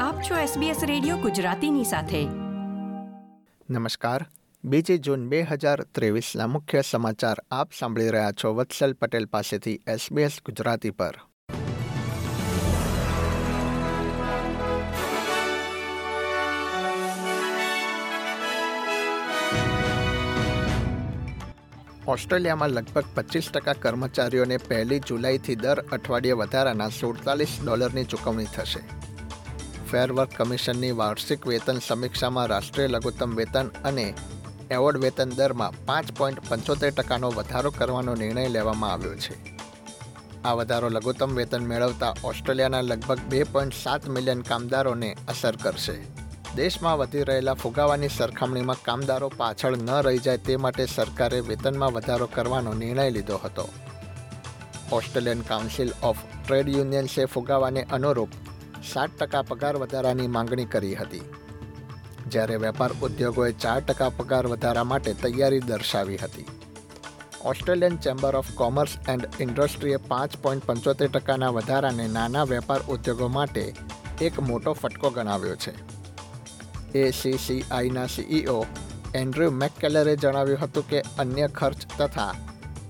આપ છો SBS radio ગુજરાતીની સાથે. નમસ્કાર. બીજી જૂન બે હજાર ત્રેવીસના મુખ્ય સમાચાર આપ સાંભળી રહ્યા છો વત્સલ પટેલ પાસેથી એસબીએસ ગુજરાતી પર. ઓસ્ટ્રેલિયામાં લગભગ પચીસ ટકા કર્મચારીઓને પહેલી જુલાઈથી દર અઠવાડિયે વધારાના સુડતાલીસ ડોલરની ચૂકવણી થશે. ફેર વર્ક કમિશનની વાર્ષિક વેતન સમીક્ષામાં રાષ્ટ્રીય લઘુત્તમ વેતન અને એવોર્ડ વેતન દરમાં પાંચ પોઈન્ટ પંચોતેર ટકાનો વધારો કરવાનો નિર્ણય લેવામાં આવ્યો છે. આ વધારો લઘુત્તમ વેતન મેળવતા ઓસ્ટ્રેલિયાના લગભગ બે પોઈન્ટ સાત મિલિયન કામદારોને અસર કરશે. દેશમાં વધી રહેલા ફુગાવાની સરખામણીમાં કામદારો પાછળ ન રહી જાય તે માટે સરકારે વેતનમાં વધારો કરવાનો નિર્ણય લીધો હતો. ઓસ્ટ્રેલિયન કાઉન્સિલ ઓફ ટ્રેડ યુનિયન્સે ફુગાવાને અનુરૂપ સાત ટકા પગાર વધારાની માંગણી કરી હતી. જ્યારે વેપાર ઉદ્યોગોએ ચાર ટકા પગાર વધારા માટે તૈયારી દર્શાવી હતી. Australian chamber of commerce and ઇન્ડસ્ટ્રીએ પાંચ પોઈન્ટ પંચોતેર ટકાના વધારાને નાના વેપાર ઉદ્યોગો માટે એક મોટો ફટકો ગણાવ્યો છે. એસીસીઆઈના સીઈઓ એન્ડ્રુ મેકકેલરે જણાવ્યું હતું કે અન્ય ખર્ચ તથા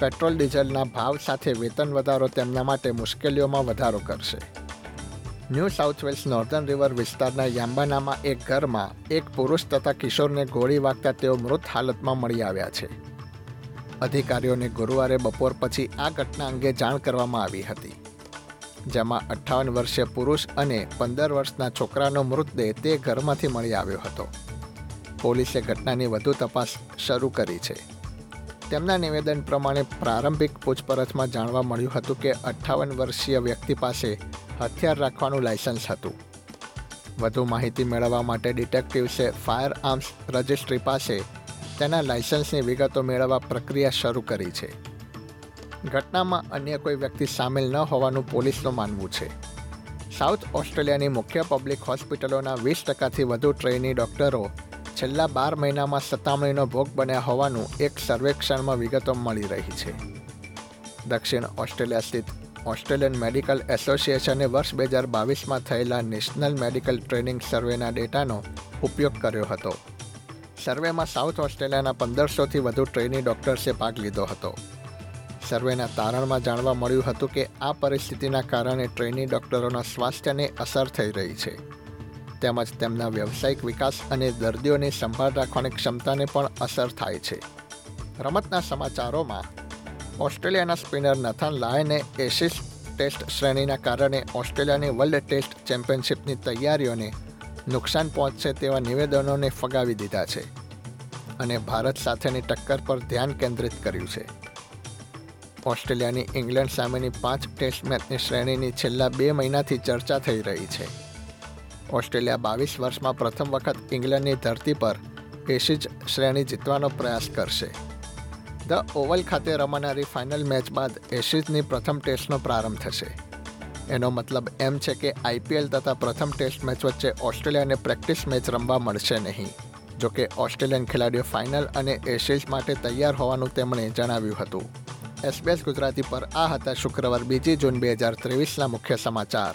પેટ્રોલ ડીઝલના ભાવ સાથે વેતન વધારો તેમના માટે મુશ્કેલીઓમાં વધારો કરશે. New South Wales northern river વિસ્તારના યામ્બાનામાં એક ઘરમાં એક પુરુષ તથા કિશોરને ગોળી વાગતા તેઓ મૃત હાલતમાં મળી આવ્યા છે. અધિકારીઓને ગુરુવારે બપોર પછી આ ઘટના અંગે જાણ કરવામાં આવી હતી. જેમાં અઠ્ઠાવન વર્ષીય પુરુષ અને પંદર વર્ષના છોકરાનો મૃતદેહ તે ઘરમાંથી મળી આવ્યો હતો. પોલીસે ઘટનાની વધુ તપાસ શરૂ કરી છે. તેમના નિવેદન પ્રમાણે પ્રારંભિક પૂછપરછમાં જાણવા મળ્યું હતું કે અઠ્ઠાવન વર્ષીય વ્યક્તિ પાસે હથિયાર રાખવાનું લાયસન્સ હતું. વધુ માહિતી મેળવવા માટે ડિટેક્ટિવ્સે ફાયર આર્મ્સ રજિસ્ટ્રી પાસે તેના લાયસન્સની વિગતો મેળવવા પ્રક્રિયા શરૂ કરી છે. ઘટનામાં અન્ય કોઈ વ્યક્તિ સામેલ ન હોવાનું પોલીસનું માનવું છે. સાઉથ ઓસ્ટ્રેલિયાની મુખ્ય પબ્લિક હોસ્પિટલોના વીસ ટકાથી વધુ ટ્રેની ડોક્ટરો છેલ્લા બાર મહિનામાં સતામણીનો ભોગ બન્યા હોવાનું એક સર્વેક્ષણમાં વિગતો મળી રહી છે. દક્ષિણ ઓસ્ટ્રેલિયા સ્થિત ઓસ્ટ્રેલિયન મેડિકલ એસોસિએશને વર્ષ બે હજાર બાવીસમાં થયેલા નેશનલ મેડિકલ ટ્રેનિંગ સર્વેના ડેટાનો ઉપયોગ કર્યો હતો. સર્વેમાં સાઉથ ઓસ્ટ્રેલિયાના પંદરસોથી વધુ ટ્રેની ડોક્ટર્સે ભાગ લીધો હતો. સર્વેના તારણમાં જાણવા મળ્યું હતું કે આ પરિસ્થિતિના કારણે ટ્રેની ડૉક્ટરોના સ્વાસ્થ્યને અસર થઈ રહી છે. તેમજ તેમના વ્યવસાયિક વિકાસ અને દર્દીઓની સંભાળ રાખવાની ક્ષમતાને પણ અસર થાય છે. રમતના સમાચારોમાં ઓસ્ટ્રેલિયાના સ્પિનર નથન લાયને એશિસ ટેસ્ટ શ્રેણીના કારણે ઓસ્ટ્રેલિયાની વર્લ્ડ ટેસ્ટ ચેમ્પિયનશિપની તૈયારીઓને નુકસાન પહોંચશે તેવા નિવેદનોને ફગાવી દીધા છે અને ભારત સાથેની ટક્કર પર ધ્યાન કેન્દ્રિત કર્યું છે. ઓસ્ટ્રેલિયાની ઇંગ્લેન્ડ સામેની પાંચ ટેસ્ટ મેચની શ્રેણીની છેલ્લા બે મહિનાથી ચર્ચા થઈ રહી છે. ઓસ્ટ્રેલિયા બાવીસ વર્ષમાં પ્રથમ વખત ઇંગ્લેન્ડની ધરતી પર એશિજ શ્રેણી જીતવાનો પ્રયાસ કરશે. ધ ઓવલ ખાતે રમાનારી ફાઇનલ મેચ બાદ એશિઝની પ્રથમ ટેસ્ટનો પ્રારંભ થશે. એનો મતલબ એમ છે કે આઈપીએલ તથા પ્રથમ ટેસ્ટ મેચ વચ્ચે ઓસ્ટ્રેલિયાને પ્રેક્ટિસ મેચ રમવા મળશે નહીં. જોકે ઓસ્ટ્રેલિયન ખેલાડીઓ ફાઇનલ અને એશિઝ માટે તૈયાર હોવાનું તેમણે જણાવ્યું હતું. એસબીએસ ગુજરાતી પર આ હતા શુક્રવાર બીજી જૂન બે હજાર ત્રેવીસના મુખ્ય સમાચાર.